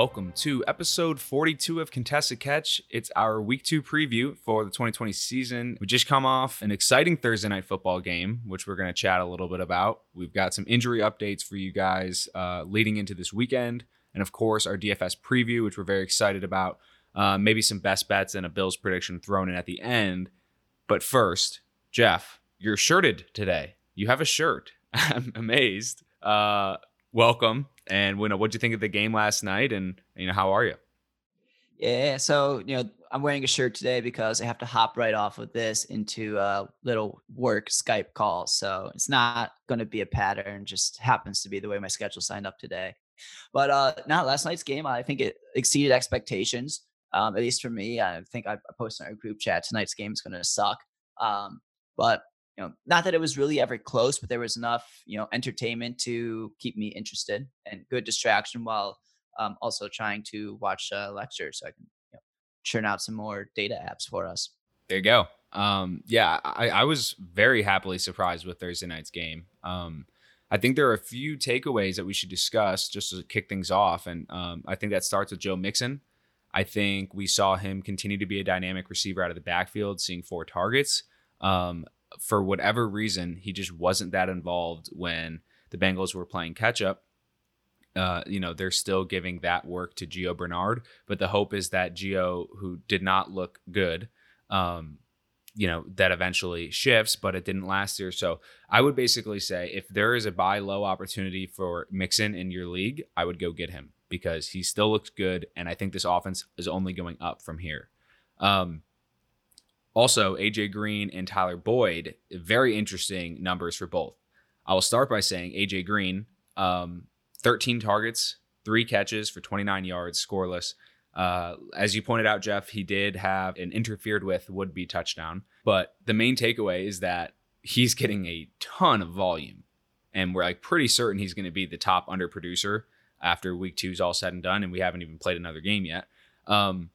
Welcome to episode 42 of Contested Catch. It's our week two preview for the 2020 season. We just come off an exciting Thursday night football game, which we're going to chat a little bit about. We've got some injury updates for you guys uh, leading into this weekend. And of course, our DFS preview, which we're very excited about. Uh, maybe some best bets and a Bills prediction thrown in at the end. But first, Jeff, you're shirted today. You have a shirt. I'm amazed. Uh, welcome. And you know, what do you think of the game last night? And you know, how are you? Yeah, so you know, I'm wearing a shirt today because I have to hop right off of this into a little work Skype call. So it's not going to be a pattern; just happens to be the way my schedule signed up today. But uh, last night's game, I think it exceeded expectations. Um, at least for me, I think I posted in our group chat tonight's game is going to suck. Um, but you know, not that it was really ever close, but there was enough, you know, entertainment to keep me interested and good distraction while um, also trying to watch a lecture so I can you know, churn out some more data apps for us. There you go. Um, yeah, I, I, was very happily surprised with Thursday night's game. Um, I think there are a few takeaways that we should discuss just to kick things off. And um, I think that starts with Joe Mixon. I think we saw him continue to be a dynamic receiver out of the backfield, seeing four targets. Um, for whatever reason, he just wasn't that involved when the Bengals were playing catch up. Uh, you know, they're still giving that work to Gio Bernard, but the hope is that Gio, who did not look good, um, you know, that eventually shifts, but it didn't last year. So I would basically say if there is a buy low opportunity for Mixon in your league, I would go get him because he still looks good. And I think this offense is only going up from here. Um, also, AJ Green and Tyler Boyd, very interesting numbers for both. I will start by saying AJ Green, um, 13 targets, three catches for 29 yards, scoreless. Uh, as you pointed out, Jeff, he did have an interfered with would be touchdown. But the main takeaway is that he's getting a ton of volume. And we're like pretty certain he's going to be the top under producer after week two is all said and done. And we haven't even played another game yet. Um,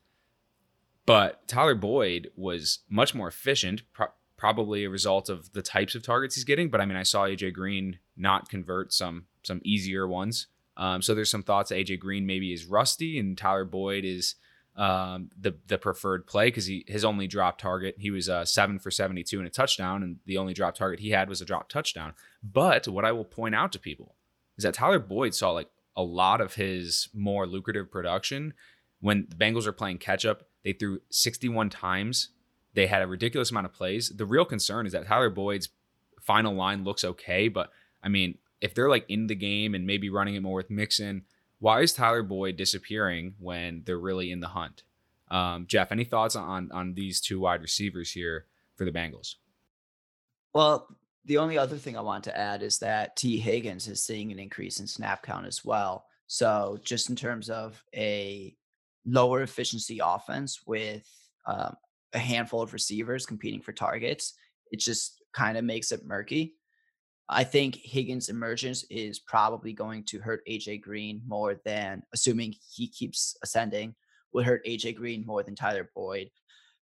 but Tyler Boyd was much more efficient, pro- probably a result of the types of targets he's getting. But I mean, I saw AJ Green not convert some some easier ones. Um, so there's some thoughts that AJ Green maybe is rusty and Tyler Boyd is um, the the preferred play because he his only drop target he was uh, seven for 72 and a touchdown, and the only drop target he had was a drop touchdown. But what I will point out to people is that Tyler Boyd saw like a lot of his more lucrative production when the Bengals are playing catch up they threw 61 times. They had a ridiculous amount of plays. The real concern is that Tyler Boyd's final line looks okay, but I mean, if they're like in the game and maybe running it more with Mixon, why is Tyler Boyd disappearing when they're really in the hunt? Um, Jeff, any thoughts on on these two wide receivers here for the Bengals? Well, the only other thing I want to add is that Tee Higgins is seeing an increase in snap count as well. So just in terms of a lower efficiency offense with um, a handful of receivers competing for targets, it just kind of makes it murky. I think Higgins' emergence is probably going to hurt AJ Green more than, assuming he keeps ascending, would hurt AJ Green more than Tyler Boyd.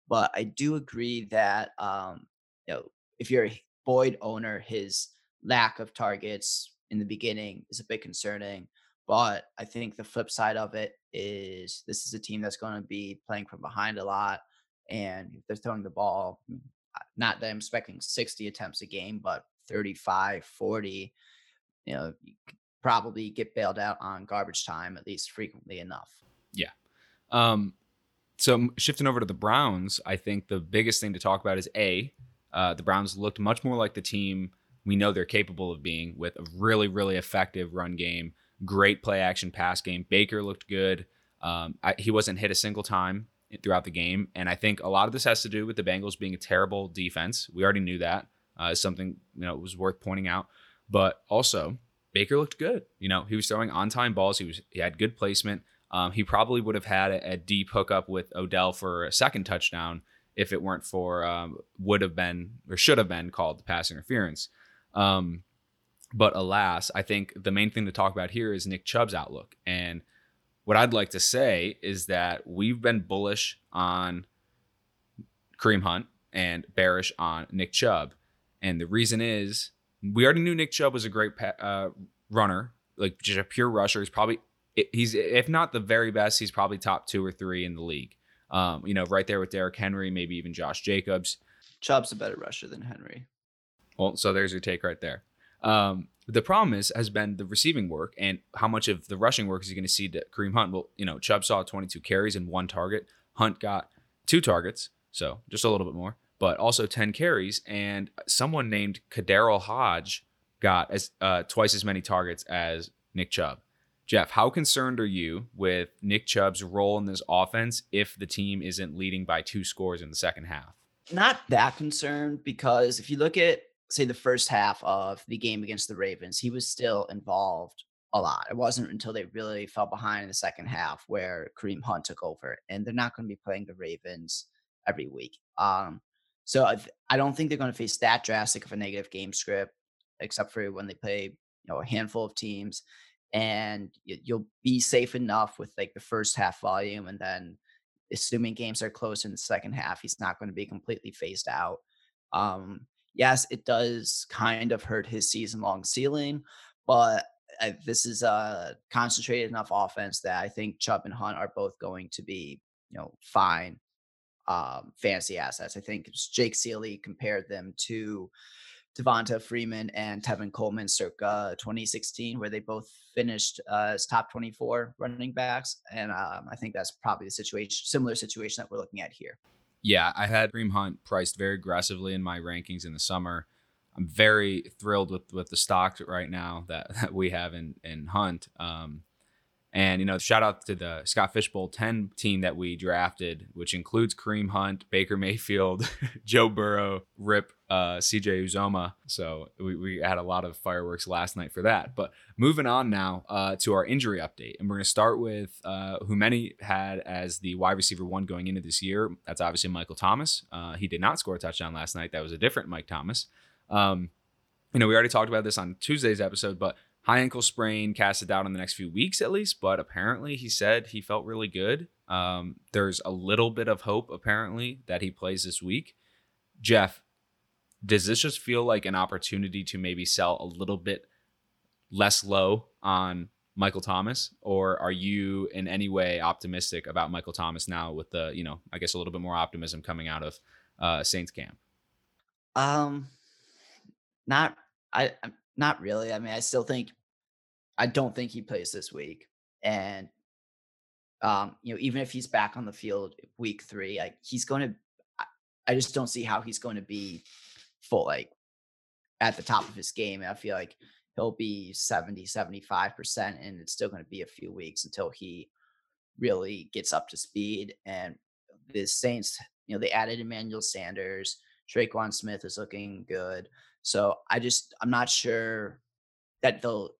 But I do agree that um, you know if you're a Boyd owner, his lack of targets in the beginning is a bit concerning. But I think the flip side of it is this is a team that's going to be playing from behind a lot. And if they're throwing the ball, mm, not that I'm expecting 60 attempts a game, but 35, 40, you know, you probably get bailed out on garbage time at least frequently enough. Yeah. Um, so shifting over to the Browns, I think the biggest thing to talk about is A, uh, the Browns looked much more like the team we know they're capable of being with a really, really effective run game Great play action pass game. Baker looked good. Um, I, he wasn't hit a single time throughout the game. And I think a lot of this has to do with the Bengals being a terrible defense. We already knew that. Uh, something you know was worth pointing out. But also, Baker looked good. You know, he was throwing on time balls. He was he had good placement. Um, he probably would have had a, a, deep hookup with Odell for a second touchdown if it weren't for um, would have been or should have been called the pass interference. Um, but alas, I think the main thing to talk about here is Nick Chubb's outlook. And what I'd like to say is that we've been bullish on Kareem Hunt and bearish on Nick Chubb. And the reason is we already knew Nick Chubb was a great uh, runner, like just a pure rusher. He's probably he's if not the very best, he's probably top two or three in the league. Um, you know, right there with Derrick Henry, maybe even Josh Jacobs. Chubb's a better rusher than Henry. Well, so there's your take right there. Um, the problem is has been the receiving work and how much of the rushing work is he going to see to Kareem Hunt? Well, you know, Chubb saw 22 carries and one target. Hunt got two targets, so just a little bit more, but also 10 carries. And someone named KhaDarel Hodge got as uh, twice as many targets as Nick Chubb. Jeff, how concerned are you with Nick Chubb's role in this offense if the team isn't leading by two scores in the second half? Not that concerned because if you look at say the first half of the game against the Ravens, he was still involved a lot. It wasn't until they really fell behind in the second half where Kareem Hunt took over, and they're not going to be playing the Ravens every week. Um, so I, I don't think they're going to face that drastic of a negative game script, except for when they play you know a handful of teams, and you'll be safe enough with like the first half volume, and then assuming games are close in the second half, he's not going to be completely phased out. Um, yes, it does kind of hurt his season long ceiling, but I, this is a concentrated enough offense that I think Chubb and Hunt are both going to be, you know, fine um, fantasy assets. I think Jake Ciely compared them to Devonta Freeman and Tevin Coleman circa 2016, where they both finished uh, as top 24 running backs. And um, I think that's probably the situation, similar situation that we're looking at here. Yeah, I had Kareem Hunt priced very aggressively in my rankings in the summer. I'm very thrilled with with the stock right now that, that we have in in Hunt. Um, and you know, shout out to the Scott Fish Bowl 10 team that we drafted, which includes Kareem Hunt, Baker Mayfield, Joe Burrow, Rip, uh, CJ Uzomah. So we, we had a lot of fireworks last night for that. But moving on now uh, to our injury update, and we're going to start with uh, who many had as the wide receiver one going into this year. That's obviously Michael Thomas. Uh, he did not score a touchdown last night. That was a different Mike Thomas. Um, you know, we already talked about this on Tuesday's episode, but high ankle sprain, cast it down in the next few weeks at least. But apparently, he said he felt really good. Um, there's a little bit of hope apparently that he plays this week. Jeff, does this just feel like an opportunity to maybe sell a little bit less low on Michael Thomas, or are you in any way optimistic about Michael Thomas now with the, you know, I guess a little bit more optimism coming out of uh, Saints camp? Um, not I not really. I mean, I still think I don't think he plays this week. And um, you know, even if he's back on the field week three, like he's going to, I just don't see how he's going to be full, like at the top of his game. I feel like he'll be 70, 75%, and it's still going to be a few weeks until he really gets up to speed. And the Saints, you know, they added Emmanuel Sanders, Tre'Quan Smith is looking good. So I just, I'm not sure that they'll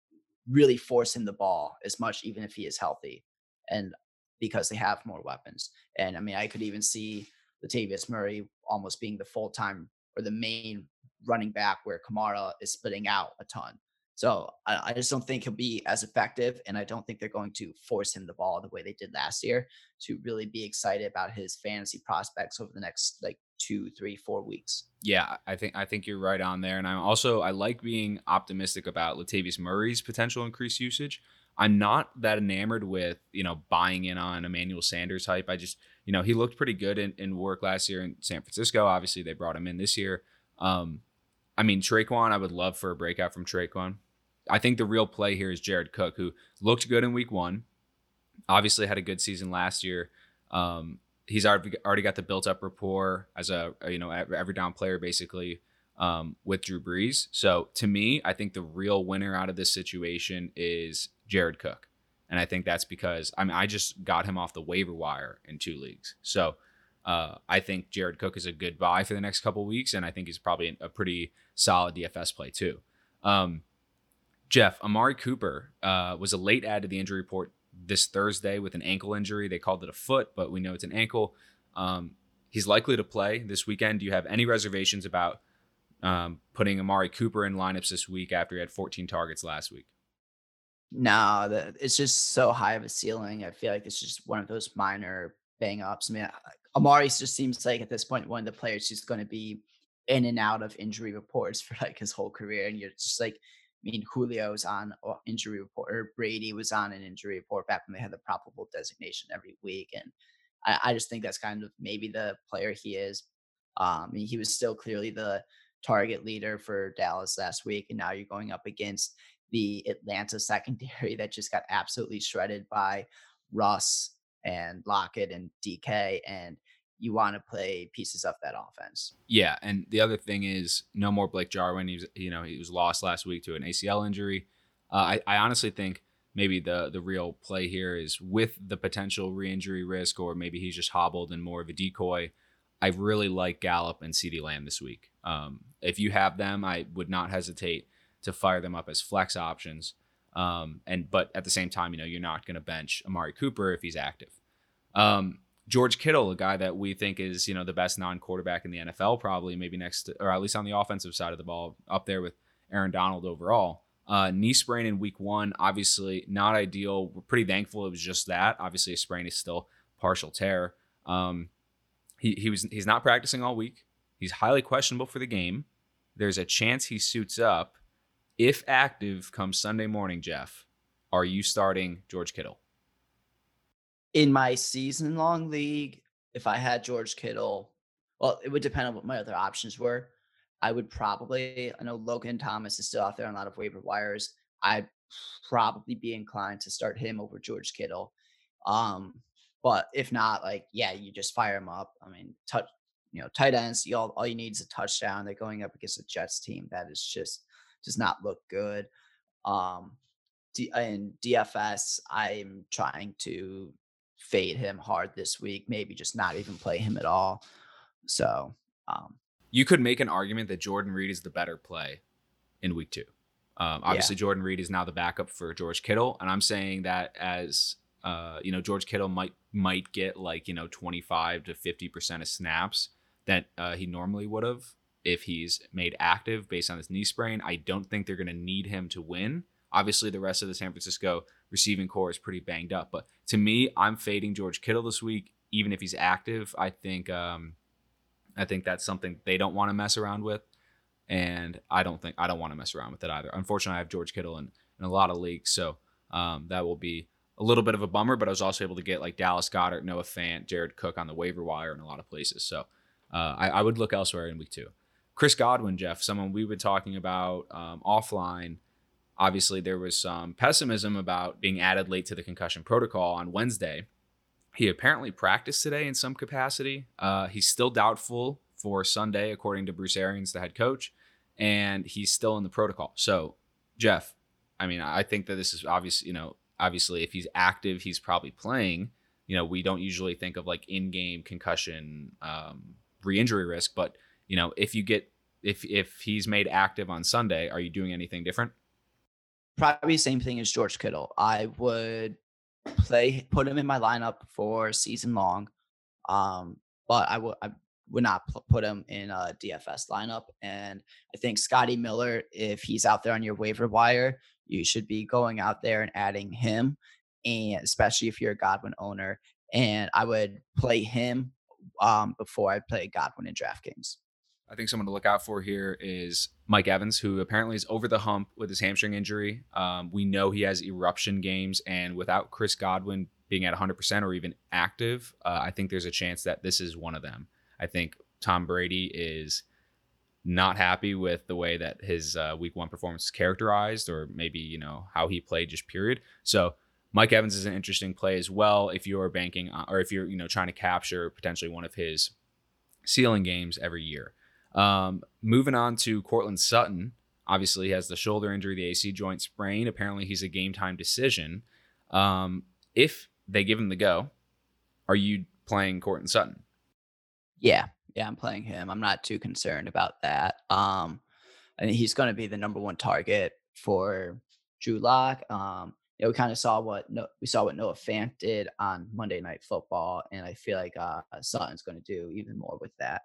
really force him the ball as much, even if he is healthy, and because they have more weapons. And I mean, I could even see Latavius Murray almost being the full time or the main running back where Kamara is splitting out a ton. So I, I, just don't think he'll be as effective, and I don't think they're going to force him the ball the way they did last year to really be excited about his fantasy prospects over the next like two, three, four weeks. Yeah, I think I think you're right on there, and I'm also I like being optimistic about Latavius Murray's potential increased usage. I'm not that enamored with you know buying in on Emmanuel Sanders hype. I just you know he looked pretty good in, in work last year in San Francisco. Obviously, they brought him in this year. Um, I mean, Tre'Quan, I would love for a breakout from Tre'Quan. I think the real play here is Jared Cook, who looked good in week one. Obviously, had a good season last year. Um, he's already got the built up rapport as a, a you know every down player basically um, with Drew Brees. So to me, I think the real winner out of this situation is Jared Cook, and I think that's because I mean I just got him off the waiver wire in two leagues. So uh, I think Jared Cook is a good buy for the next couple weeks, and I think he's probably a pretty solid DFS play too. Um, Jeff, Amari Cooper uh, was a late add to the injury report this Thursday with an ankle injury. They called it a foot, but we know it's an ankle. Um, he's likely to play this weekend. Do you have any reservations about um, putting Amari Cooper in lineups this week after he had 14 targets last week? No, the, it's just so high of a ceiling. I feel like it's just one of those minor bang ups. I mean, Amari just seems like at this point one of the players who's going to be in and out of injury reports for like his whole career, and you're just like I mean, Julio's on injury report, or Brady was on an injury report back when they had the probable designation every week, and I, I just think that's kind of maybe the player he is. Um, he was still clearly the target leader for Dallas last week, and now you're going up against the Atlanta secondary that just got absolutely shredded by Russ and Lockett and DK, and you want to play pieces of that offense. Yeah, and the other thing is no more Blake Jarwin. He was, you know, he was lost last week to an ACL injury. Uh, I, I honestly think maybe the the real play here is with the potential re-injury risk, or maybe he's just hobbled and more of a decoy. I really like Gallup and CeeDee Lamb this week. Um, if you have them, I would not hesitate to fire them up as flex options. Um, and but at the same time, you know, you're not going to bench Amari Cooper if he's active. Um, George Kittle, a guy that we think is you know the best non-quarterback in the NFL, probably maybe next, to, or at least on the offensive side of the ball, up there with Aaron Donald overall. Uh, knee sprain in week one, obviously not ideal. We're pretty thankful it was just that. Obviously, a sprain is still partial tear. Um, he he was he's not practicing all week. He's highly questionable for the game. There's a chance he suits up. If active comes Sunday morning, Jeff, are you starting George Kittle? In my season long league, if I had George Kittle, well, it would depend on what my other options were. I would probably, I know Logan Thomas is still out there on a lot of waiver wires. I'd probably be inclined to start him over George Kittle. Um, but if not, like, yeah, you just fire him up. I mean, touch, you know, tight ends, you all, all you need is a touchdown. They're going up against a Jets team that is just does not look good. Um, D- in DFS, I'm trying to fade him hard this week. Maybe just not even play him at all. So, um, you could make an argument that Jordan Reed is the better play in week two. Um, obviously, yeah. Jordan Reed is now the backup for George Kittle, and I'm saying that as uh, you know, George Kittle might might get like you know 25 to 50 percent of snaps that uh, he normally would have if he's made active based on his knee sprain. I don't think they're going to need him to win. Obviously, the rest of the San Francisco receiving corps is pretty banged up, but to me, I'm fading George Kittle this week, even if he's active. I think um, I think that's something they don't want to mess around with, and I don't think I don't want to mess around with it either. Unfortunately, I have George Kittle in, in a lot of leagues, so um, that will be a little bit of a bummer. But I was also able to get like Dallas Goedert, Noah Fant, Jared Cook on the waiver wire in a lot of places. So uh, I, I, would look elsewhere in week two. Chris Godwin, Jeff, someone we were talking about um, offline. Obviously, there was some pessimism about being added late to the concussion protocol on Wednesday. He apparently practiced today in some capacity. Uh, he's still doubtful for Sunday, according to Bruce Arians, the head coach, and he's still in the protocol. So, Jeff, I mean, I think that this is obvious. You know, obviously, if he's active, he's probably playing. You know, we don't usually think of like in-game concussion um, re-injury risk, but you know, if you get if if he's made active on Sunday, are you doing anything different? Probably same thing as George Kittle. I would play put him in my lineup for season long, um, but I would I would not put him in a DFS lineup. And I think Scotty Miller, if he's out there on your waiver wire, you should be going out there and adding him, and especially if you're a Godwin owner. And I would play him um, before I play Godwin in DraftKings. I think someone to look out for here is Mike Evans, who apparently is over the hump with his hamstring injury. Um, we know he has eruption games, and without Chris Godwin being at 100% or even active, uh, I think there's a chance that this is one of them. I think Tom Brady is not happy with the way that his uh, week one performance is characterized, or maybe, you know, how he played just period. So, Mike Evans is an interesting play as well if you're banking or if you're, you know, trying to capture potentially one of his ceiling games every year. Um, moving on to Courtland Sutton. Obviously, he has the shoulder injury, the AC joint sprain. Apparently, he's a game time decision. Um, if they give him the go, are you playing Courtland Sutton? Yeah, yeah, I'm playing him. I'm not too concerned about that. Um, I mean, he's going to be the number one target for Drew Lock. Um, you know, we kind of saw what no, we saw what Noah Fant did on Monday Night Football, and I feel like uh, Sutton's going to do even more with that.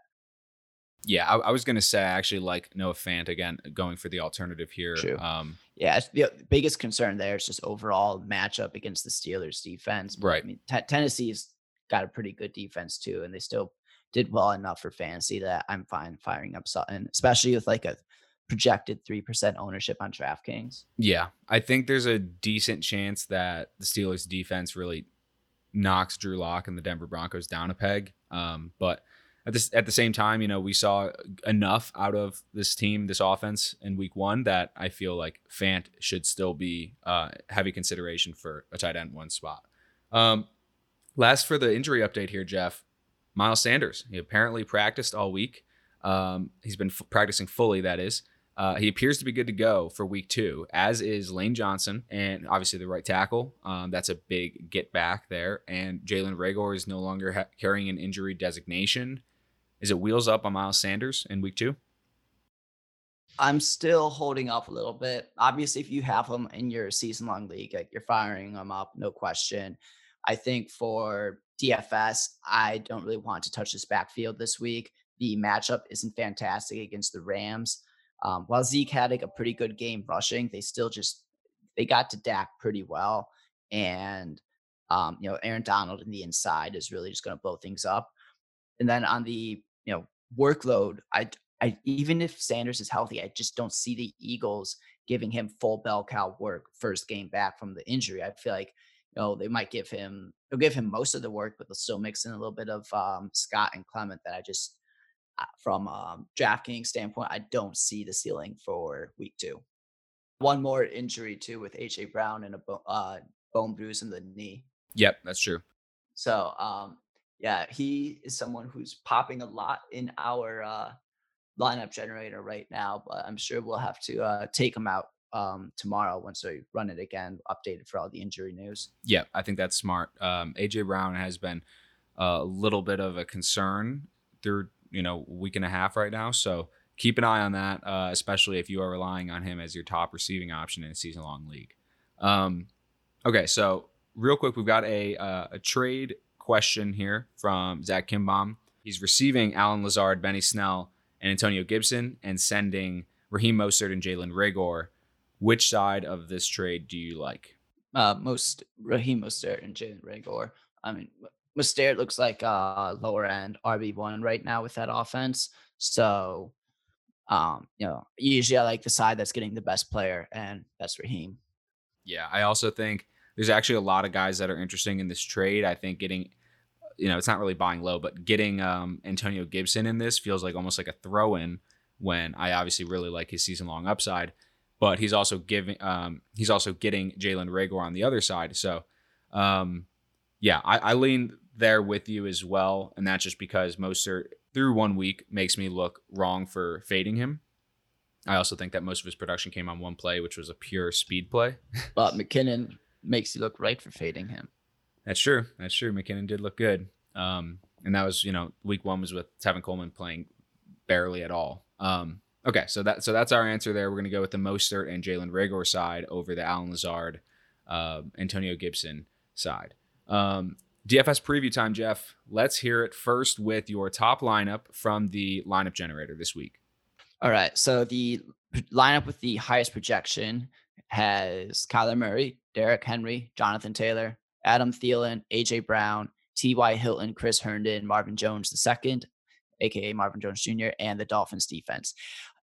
Yeah, I, I was going to say I actually like Noah Fant again, going for the alternative here. True. Um, yeah, the biggest concern there is just overall matchup against the Steelers defense. Right. I mean, t- Tennessee's got a pretty good defense too, and they still did well enough for fantasy that I'm fine firing up Sutton, especially with like a projected 3% ownership on DraftKings. Yeah, I think there's a decent chance that the Steelers defense really knocks Drew Lock and the Denver Broncos down a peg. Um, but at this at the same time, you know, we saw enough out of this team, this offense in week one that I feel like Fant should still be uh, heavy consideration for a tight end one spot. Um, last for the injury update here, Jeff. Miles Sanders. He apparently practiced all week. Um, he's been f- practicing fully, that is. Uh, he appears to be good to go for week two, as is Lane Johnson and obviously the right tackle. Um, that's a big get back there. And Jalen Reagor is no longer ha- carrying an injury designation. Is it wheels up on Miles Sanders in week two? I'm still holding up a little bit. Obviously, if you have him in your season long league, like you're firing him up, no question. I think for DFS, I don't really want to touch this backfield this week. The matchup isn't fantastic against the Rams. Um, while Zeke had like a pretty good game rushing, they still just they got to Dak pretty well, and um, you know Aaron Donald in the inside is really just going to blow things up. And then on the you know workload, I I even if Sanders is healthy, I just don't see the Eagles giving him full bell cow work first game back from the injury. I feel like you know they might give him they'll give him most of the work, but they'll still mix in a little bit of um, Scott and Clement that I just uh, from um, DraftKings standpoint, I don't see the ceiling for week two. One more injury too with AJ Brown and a bo- uh, bone bruise in the knee. Yep, that's true. So um, yeah, he is someone who's popping a lot in our uh, lineup generator right now, but I'm sure we'll have to uh, take him out um, tomorrow once we run it again, updated for all the injury news. Yeah, I think that's smart. Um, AJ Brown has been a little bit of a concern through you know week and a half right now. So keep an eye on that, uh, especially if you are relying on him as your top receiving option in a season long league. Um, okay, so real quick, we've got a uh, a trade question here from Zach Kimbaum. He's receiving Allen Lazard, Benny Snell, and Antonio Gibson, and sending Raheem Mostert and Jalen Reagor. Which side of this trade do you like? Uh, most Raheem Mostert and Jalen Reagor. I mean, Mostert looks like uh lower end RB one right now with that offense. So, um, you know, usually I like the side that's getting the best player, and that's Raheem. Yeah, I also think there's actually a lot of guys that are interesting in this trade. I think getting, you know, it's not really buying low, but getting um, Antonio Gibson in this feels like almost like a throw in. When I obviously really like his season long upside, but he's also giving, um, he's also getting Jalen Reagor on the other side. So, um, yeah, I, I lean there with you as well. And that's just because Mostert through one week makes me look wrong for fading him. I also think that most of his production came on one play, which was a pure speed play. But McKinnon makes you look right for fading him. That's true. That's true. McKinnon did look good. Um, and that was, you know, week one was with Tevin Coleman playing barely at all. Um, okay, so that so that's our answer there. We're gonna go with the Mostert and Jalen Reagor side over the Allen Lazard, uh, Antonio Gibson side. Um, DFS preview time, Jeff. Let's hear it first with your top lineup from the lineup generator this week. All right. So the lineup with the highest projection has Kyler Murray, Derrick Henry, Jonathan Taylor, Adam Thielen, AJ Brown, T.Y. Hilton, Chris Herndon, Marvin Jones II, aka Marvin Jones Jr., and the Dolphins defense.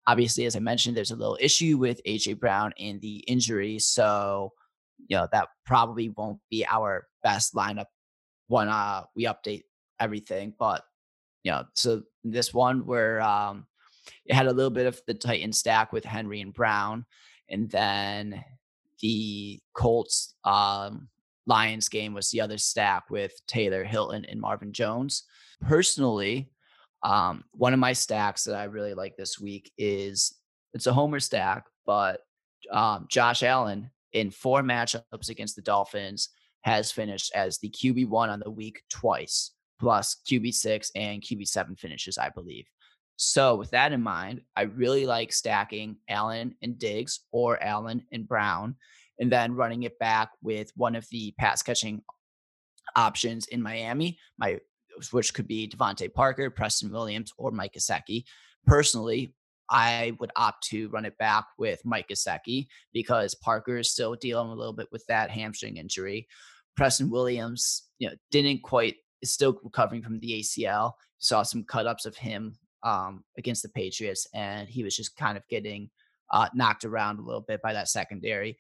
Obviously, as I mentioned, there's a little issue with AJ Brown and the injury. So, you know, that probably won't be our best lineup when uh, we update everything. But you know, so this one where um, it had a little bit of the Titan stack with Henry and Brown, and then the Colts um, Lions game was the other stack with Taylor Hilton and Marvin Jones. Personally, um, one of my stacks that I really like this week is it's a homer stack, but um, Josh Allen in four matchups against the Dolphins has finished as the QB1 on the week twice, plus QB6 and QB7 finishes, I believe. So, with that in mind, I really like stacking Allen and Diggs or Allen and Brown, and then running it back with one of the pass catching options in Miami, my which could be DeVante Parker, Preston Williams, or Mike Gesicki. Personally, I would opt to run it back with Mike Gesicki because Parker is still dealing a little bit with that hamstring injury. Preston Williams, you know, didn't quite is still recovering from the ACL. Saw some cut ups of him um, against the Patriots, and he was just kind of getting uh, knocked around a little bit by that secondary.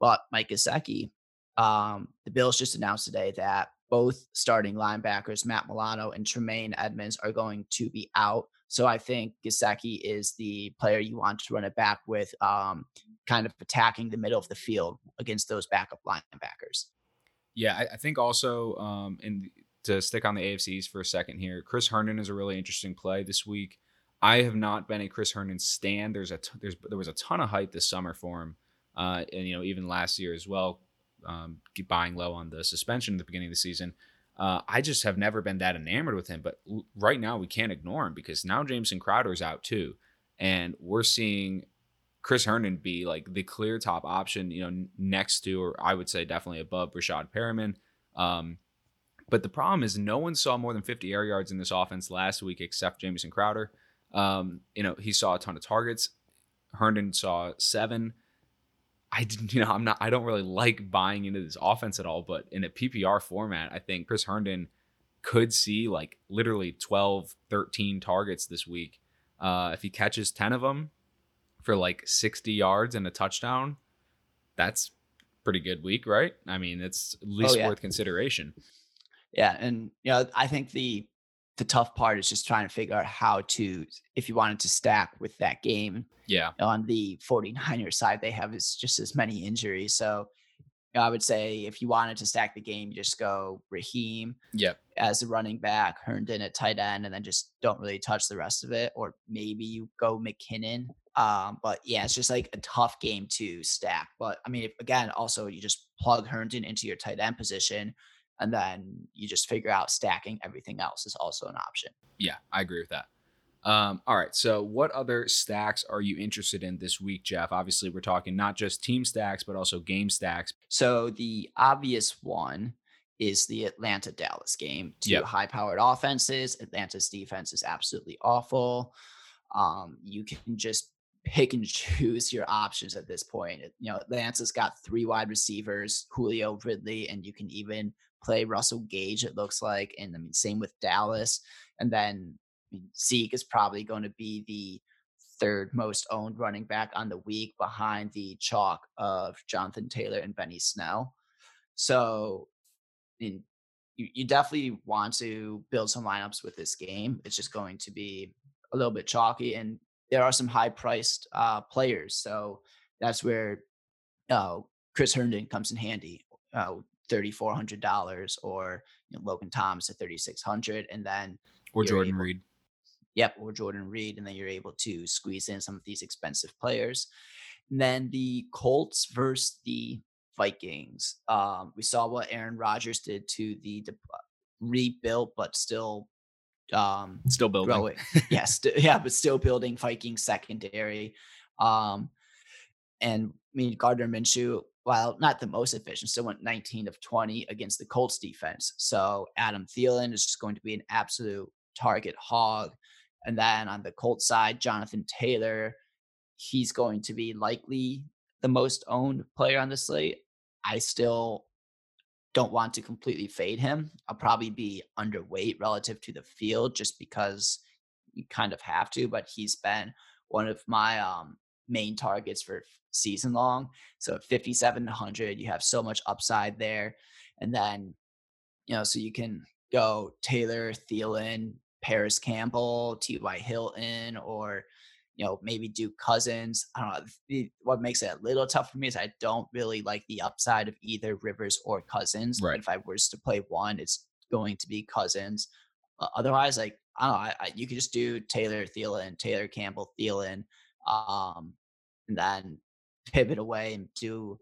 But Mike Gesicki, um, the Bills just announced today that both starting linebackers, Matt Milano and Tremaine Edmunds, are going to be out. So I think Gesicki is the player you want to run it back with, um, kind of attacking the middle of the field against those backup linebackers. Yeah, I, I think also, um, and to stick on the AFCs for a second here, Chris Herndon is a really interesting play this week. I have not been a Chris Herndon stand. There's a t- there's there was a ton of hype this summer for him, uh, and you know even last year as well, um, buying low on the suspension at the beginning of the season. Uh, I just have never been that enamored with him. But l- right now we can't ignore him because now Jamison Crowder's out too, and we're seeing Chris Herndon be like the clear top option. You know, next to or I would say definitely above Breshad Perriman. Um, but the problem is no one saw more than 50 air yards in this offense last week except Jamison Crowder. Um, you know, he saw a ton of targets. Herndon saw seven. I didn't, you know, I'm not, I don't really like buying into this offense at all, but in a PPR format, I think Chris Herndon could see like literally 12, 13 targets this week. Uh, if he catches 10 of them for like 60 yards and a touchdown, that's pretty good week, right? I mean, it's at least oh, yeah. worth consideration. Yeah, and you know, I think the the tough part is just trying to figure out how to if you wanted to stack with that game. Yeah. On the 49ers side, they have is just as many injuries. So you know, I would say if you wanted to stack the game, you just go Raheem yep. as a running back, Herndon at tight end, and then just don't really touch the rest of it. Or maybe you go McKinnon. Um, but yeah, it's just like a tough game to stack. But I mean, if, again, also you just plug Herndon into your tight end position and then you just figure out stacking everything else is also an option. Yeah, I agree with that. Um, all right. So, what other stacks are you interested in this week, Jeff? Obviously, we're talking not just team stacks, but also game stacks. So, the obvious one is the Atlanta Dallas game. Two yep. high powered offenses. Atlanta's defense is absolutely awful. Um, you can just pick and choose your options at this point. You know, Atlanta's got three wide receivers, Julio Ridley, and you can even play Russell Gage, it looks like. And I mean, same with Dallas. And then I mean, Zeke is probably going to be the third most owned running back on the week behind the chalk of Jonathan Taylor and Benny Snell. So I mean, you, you definitely want to build some lineups with this game. It's just going to be a little bit chalky, and there are some high priced uh, players. So that's where uh, Chris Herndon comes in handy. Uh, thirty four hundred dollars, or you know, Logan Thomas at thirty six hundred, and then or Jordan able, Reed. Yep, or Jordan Reed, and then you're able to squeeze in some of these expensive players. And then the Colts versus the Vikings. Um, we saw what Aaron Rodgers did to the, the rebuilt but still um still building. Growing. yeah, st- yeah, but still building Viking secondary. Um and I mean Gardner Minshew while not the most efficient, still went 19 of 20 against the Colts defense. So Adam Thielen is just going to be an absolute target hog. And then on the Colts side, Jonathan Taylor, he's going to be likely the most owned player on the slate. I still don't want to completely fade him. I'll probably be underweight relative to the field just because you kind of have to, but he's been one of my um, main targets for season long. So at 5,700, you have so much upside there. And then, you know, so you can go Taylor, Thielen, Parris Campbell, T.Y. Hilton, or, you know, maybe Duke Cousins. I don't know. What makes it a little tough for me is I don't really like the upside of either Rivers or Cousins. Right. If I was to play one, it's going to be Cousins. Uh, otherwise, like, I don't know. I, I, you could just do Taylor, Thielen, Taylor Campbell, Thielen. Um, and then pivot away and do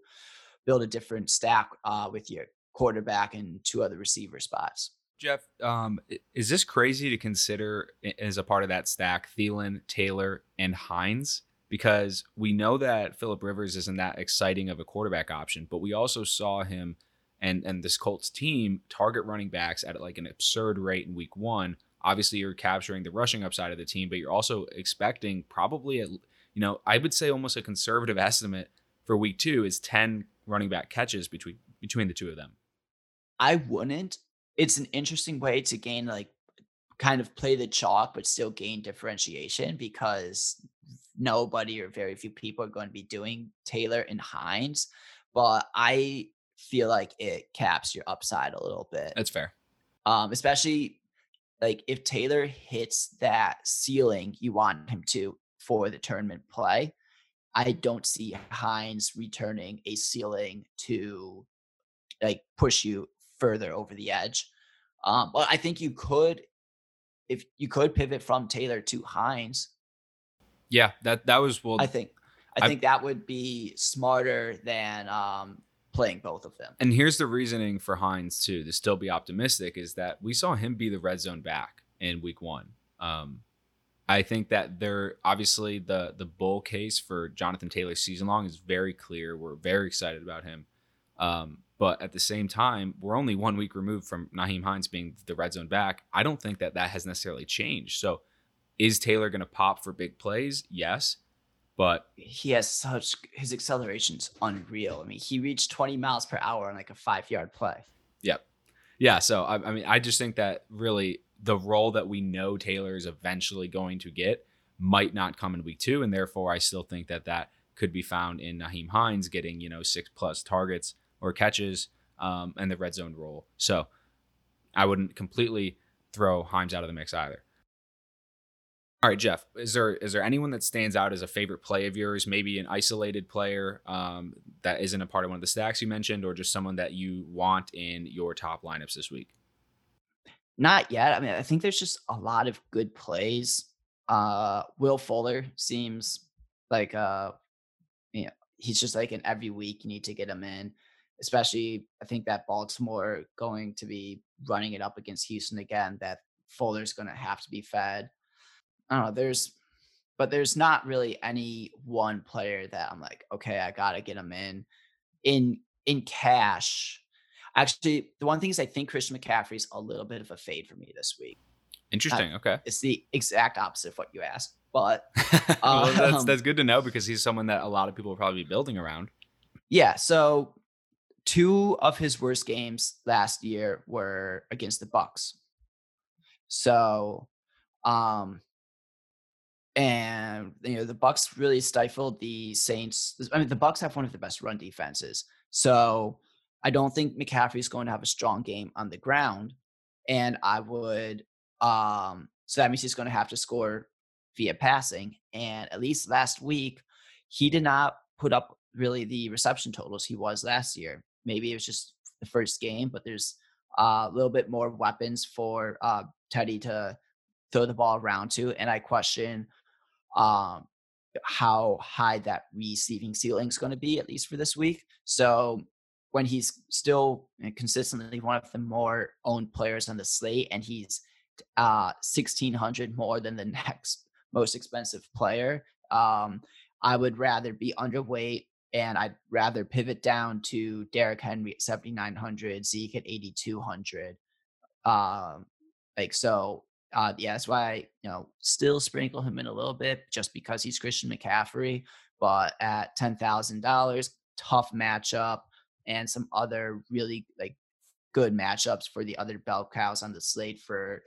build a different stack uh, with your quarterback and two other receiver spots. Jeff, um, is this crazy to consider as a part of that stack Thielen, Taylor, and Hines? Because we know that Philip Rivers isn't that exciting of a quarterback option, but we also saw him and and this Colts team target running backs at like an absurd rate in Week One. Obviously, you're capturing the rushing upside of the team, but you're also expecting probably at you know, I would say almost a conservative estimate for week two is 10 running back catches between between the two of them. I wouldn't. It's an interesting way to gain like kind of play the chalk but still gain differentiation because nobody or very few people are going to be doing Taylor and Hines. But I feel like it caps your upside a little bit. That's fair. Um, especially like if Taylor hits that ceiling you want him to for the tournament play, I don't see Hines returning a ceiling to like push you further over the edge. Um, but I think you could, if you could pivot from Taylor to Hines. Yeah, that that was well. I think I, I think that would be smarter than um, playing both of them. And here's the reasoning for Hines too to still be optimistic is that we saw him be the red zone back in week one. Um, I think that they're obviously the the bull case for Jonathan Taylor season long is very clear. We're very excited about him. Um, but at the same time, we're only one week removed from Nyheim Hines being the red zone back. I don't think that that has necessarily changed. So, is Taylor going to pop for big plays? Yes, but he has such his acceleration's unreal. I mean, he reached 20 miles per hour on like a five yard play. Yep. Yeah. So I, I mean, I just think that really the role that we know Taylor is eventually going to get might not come in week two, and therefore I still think that that could be found in Nyheim Hines getting you know six plus targets or catches um, and the red zone role. So I wouldn't completely throw Hines out of the mix either. All right, Jeff. Is there is there anyone that stands out as a favorite play of yours? Maybe an isolated player um, that isn't a part of one of the stacks you mentioned, or just someone that you want in your top lineups this week? Not yet. I mean, I think there's just a lot of good plays. Uh, Will Fuller seems like uh, you know, he's just like in every week you need to get him in. Especially, I think that Baltimore going to be running it up against Houston again. That Fuller's going to have to be fed. I don't know. There's, but there's not really any one player that I'm like, okay, I gotta get him in. In in cash, actually, the one thing is I think Christian McCaffrey's a little bit of a fade for me this week. Interesting. Uh, okay, it's the exact opposite of what you asked, but well, that's um that's good to know because he's someone that a lot of people will probably be building around. Yeah. So two of his worst games last year were against the Bucs. So um and you know the Bucs really stifled the Saints. I mean, the Bucs have one of the best run defenses, so I don't think McCaffrey is going to have a strong game on the ground. And I would, um, so that means he's going to have to score via passing. And at least last week, he did not put up really the reception totals he was last year. Maybe it was just the first game, but there's uh, a little bit more weapons for uh, Teddy to throw the ball around to. And I question um, how high that receiving ceiling is going to be, at least for this week. So when he's still consistently one of the more owned players on the slate, and he's uh, 1600 more than the next most expensive player, um, I would rather be underweight and I'd rather pivot down to Derrick Henry at 7,900, Zeke at 8,200. Um, like, so uh, yeah, that's why I, you know, still sprinkle him in a little bit just because he's Christian McCaffrey. But at ten thousand dollars, tough matchup, and some other really like good matchups for the other bell cows on the slate for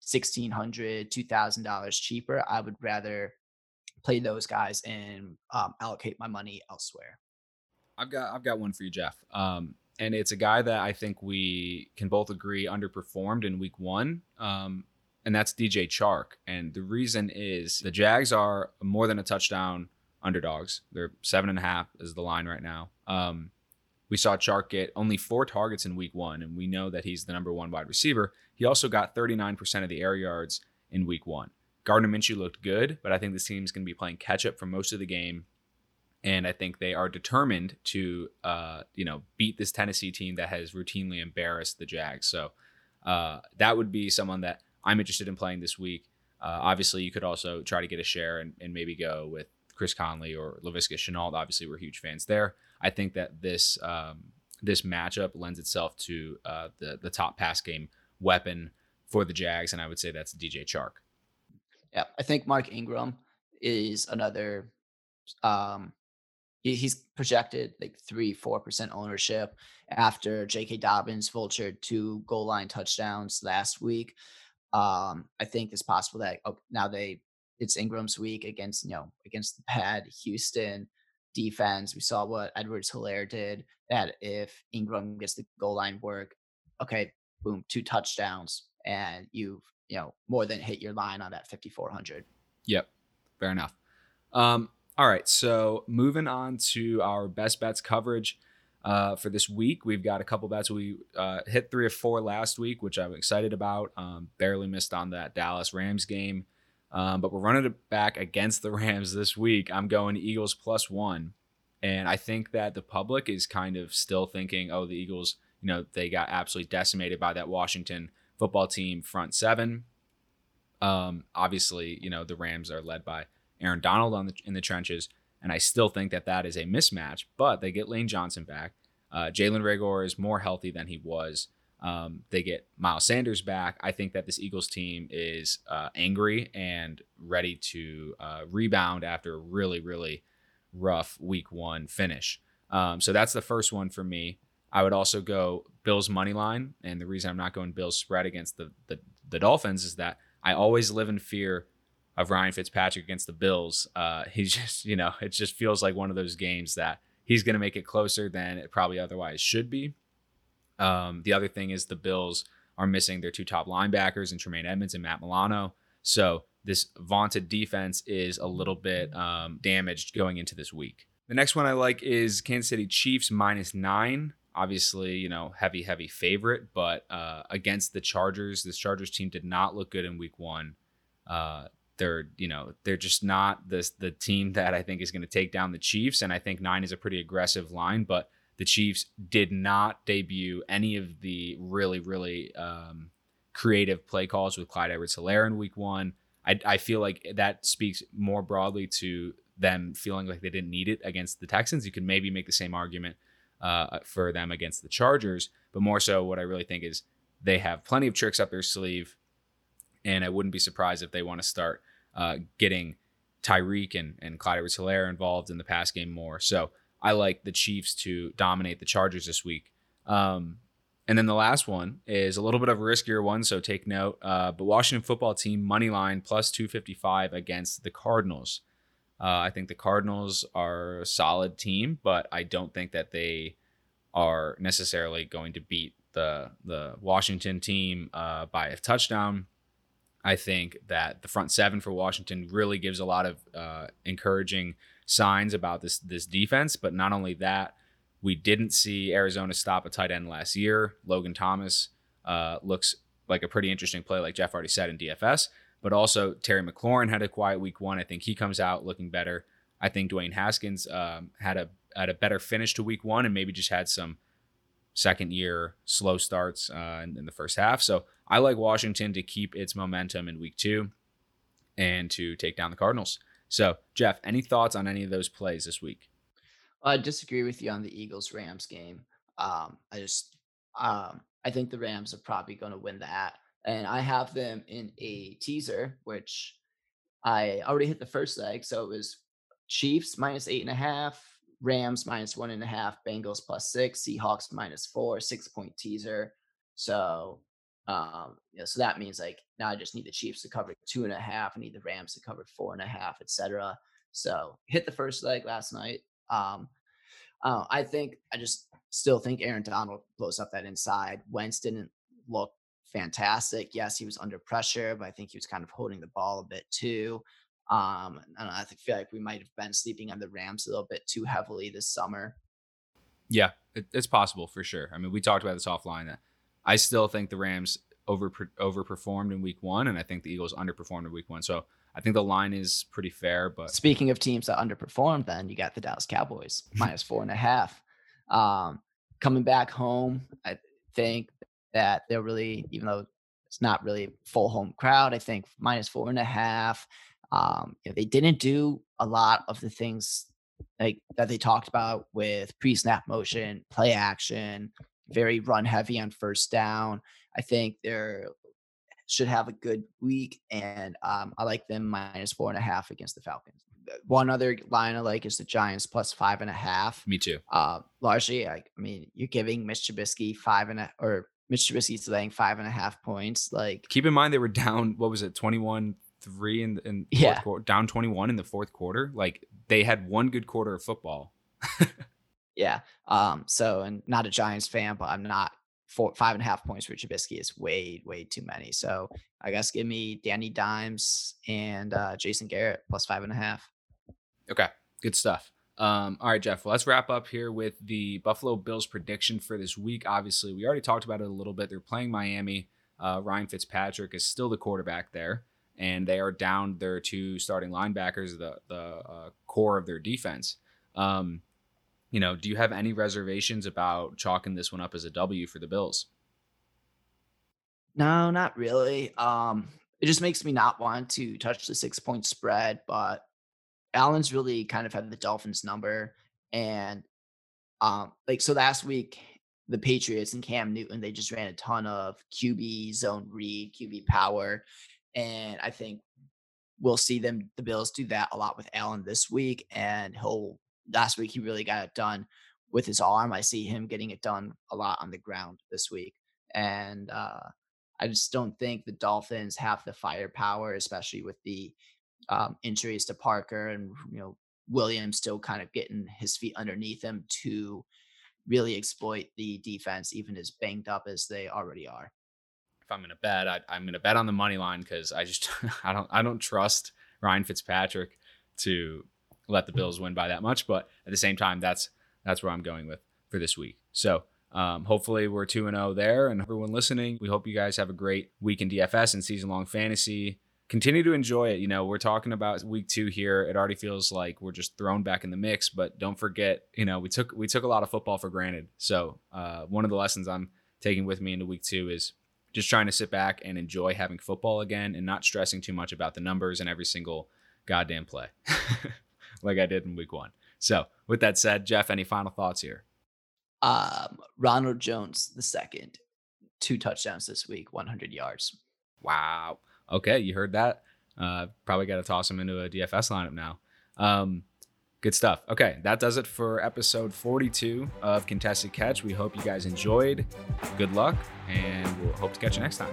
sixteen hundred, two thousand dollars cheaper. I would rather play those guys and um, allocate my money elsewhere. I've got I've got one for you, Jeff. Um, and it's a guy that I think we can both agree underperformed in week one. Um, and that's DJ Chark. And the reason is the Jags are more than a touchdown underdogs. They're seven and a half is the line right now. Um, we saw Chark get only four targets in week one, and we know that he's the number one wide receiver. He also got 39% of the air yards in week one. Gardner Minshew looked good, but I think this team's going to be playing catch up for most of the game. And I think they are determined to, uh, you know, beat this Tennessee team that has routinely embarrassed the Jags. So uh, that would be someone that I'm interested in playing this week. Uh, obviously, you could also try to get a share and, and maybe go with Chris Conley or Laviska Shenault. Obviously, we're huge fans there. I think that this um, this matchup lends itself to uh, the the top pass game weapon for the Jags, and I would say that's DJ Chark. Yeah, I think Mark Ingram is another. Um, he, he's projected like three, four percent ownership after J.K. Dobbins vultured two goal line touchdowns last week. Um, I think it's possible that oh, now they it's Ingram's week against you know against the bad Houston defense. We saw what Edwards Helaire did. That if Ingram gets the goal line work, okay, boom, two touchdowns, and you've you know more than hit your line on that 5400. Yep, fair enough. Um, all right, so moving on to our best bets coverage. Uh, for this week, we've got a couple bets. We uh, hit three or four last week, which I'm excited about. Um, barely missed on that Dallas Rams game. Um, but we're running it back against the Rams this week. I'm going Eagles plus one. And I think that the public is kind of still thinking, oh, the Eagles, you know, they got absolutely decimated by that Washington football team front seven. Um, obviously, you know, the Rams are led by Aaron Donald on the, in the trenches. And I still think that that is a mismatch, but they get Lane Johnson back. Uh, Jalen Reagor is more healthy than he was. Um, they get Miles Sanders back. I think that this Eagles team is uh, angry and ready to uh, rebound after a really, really rough week one finish. Um, so that's the first one for me. I would also go Bills money line, and the reason I'm not going Bills spread against the, the, the Dolphins is that I always live in fear of Ryan Fitzpatrick against the Bills. Uh, he's just, you know, it just feels like one of those games that he's going to make it closer than it probably otherwise should be. Um, the other thing is the Bills are missing their two top linebackers in Tremaine Edmunds and Matt Milano. So this vaunted defense is a little bit um, damaged going into this week. The next one I like is Kansas City Chiefs minus nine. Obviously, you know, heavy, heavy favorite, but uh, against the Chargers, this Chargers team did not look good in week one. Uh, they're, you know, they're just not this the team that I think is going to take down the Chiefs. And I think nine is a pretty aggressive line, but the Chiefs did not debut any of the really, really um, creative play calls with Clyde Edwards Helaire in week one. I, I feel like that speaks more broadly to them feeling like they didn't need it against the Texans. You could maybe make the same argument uh, for them against the Chargers, but more so, what I really think is they have plenty of tricks up their sleeve, and I wouldn't be surprised if they want to start uh, getting Tyreek and, and Clyde Edwards Helaire involved in the pass game more. So I like the Chiefs to dominate the Chargers this week. Um, and then the last one is a little bit of a riskier one, so take note. Uh, but Washington football team money line plus 255 against the Cardinals. Uh, I think the Cardinals are a solid team, but I don't think that they are necessarily going to beat the the Washington team uh, by a touchdown. I think that the front seven for Washington really gives a lot of uh, encouraging signs about this this defense. But not only that, we didn't see Arizona stop a tight end last year. Logan Thomas uh, looks like a pretty interesting play, like Jeff already said in DFS. But also Terry McLaurin had a quiet week one. I think he comes out looking better. I think Dwayne Haskins um, had a had a better finish to week one and maybe just had some second year slow starts uh, in, in the first half. So I like Washington to keep its momentum in week two and to take down the Cardinals. So, Jeff, any thoughts on any of those plays this week? I disagree with you on the Eagles Rams game. Um, I just um, I think the Rams are probably going to win that, and I have them in a teaser, which I already hit the first leg. So it was Chiefs minus eight and a half, Rams minus one and a half, Bengals plus six, Seahawks minus four, six point teaser. So um, you know, so that means like now I just need the Chiefs to cover two and a half. I need the Rams to cover four and a half, etc. So hit the first leg last night. Um, uh, I think I just still think Aaron Donald blows up that inside. Wentz didn't look fantastic. Yes, he was under pressure, but I think he was kind of holding the ball a bit too. Um, and I feel like we might have been sleeping on the Rams a little bit too heavily this summer. Yeah, it, it's possible for sure. I mean, we talked about this offline that I still think the Rams over overperformed in week one, and I think the Eagles underperformed in week one. So I think the line is pretty fair. But speaking of teams that underperformed, then you got the Dallas Cowboys minus four and a half. Um, coming back home, I think that they're really, even though it's not really full home crowd, I think minus four and a half. Um, you know, they didn't do a lot of the things like that they talked about with pre-snap motion, play action, very run heavy on first down. I think they're should have a good week, and um, I like them minus four and a half against the Falcons. One other line I like is the Giants plus five and a half. Me too. Uh, largely, I, I mean, you're giving Mitch Trubisky five and a or Mitch Trubisky's laying five and a half points. Like, keep in mind they were down. What was it, twenty one three in in yeah. quarter, down twenty one in the fourth quarter. Like they had one good quarter of football. yeah. Um. So, and not a Giants fan, but I'm not four five and a half points for Trubisky is way way too many. So I guess give me Danny Dimes and uh, Jason Garrett plus five and a half. Okay, good stuff. Um, all right, Jeff. Well, let's wrap up here with the Buffalo Bills prediction for this week. Obviously, we already talked about it a little bit. They're playing Miami. Uh, Ryan Fitzpatrick is still the quarterback there, and they are down their two starting linebackers, the the uh, core of their defense. Um, you know, do you have any reservations about chalking this one up as a W for the Bills? No, not really. Um, it just makes me not want to touch the six point spread, but Allen's really kind of had the Dolphins number. And um, like so last week, the Patriots and Cam Newton, they just ran a ton of QB zone read, QB power. And I think we'll see them the Bills do that a lot with Allen this week. And he'll last week he really got it done with his arm. I see him getting it done a lot on the ground this week. And uh I just don't think the Dolphins have the firepower, especially with the um, injuries to Parker and you know Williams still kind of getting his feet underneath him to really exploit the defense, even as banged up as they already are. If I'm gonna bet, I, am gonna bet on the money line because I just I don't I don't trust Ryan Fitzpatrick to let the Bills win by that much. But at the same time, that's that's where I'm going with for this week. So um, hopefully we're 2 and 0 there. And everyone listening, we hope you guys have a great week in DFS and season long fantasy continue to enjoy it. You know, we're talking about week two here. It already feels like we're just thrown back in the mix, but don't forget, you know, we took we took a lot of football for granted. So uh, one of the lessons I'm taking with me into week two is just trying to sit back and enjoy having football again and not stressing too much about the numbers and every single goddamn play like I did in week one. So with that said, Jeff, any final thoughts here? Um, Ronald Jones the second, two touchdowns this week, 100 yards. Wow okay, you heard that. Uh, probably got to toss him into a DFS lineup now. Um, good stuff. Okay, that does it for episode 42 of Contested Catch. We hope you guys enjoyed. Good luck, and we'll hope to catch you next time.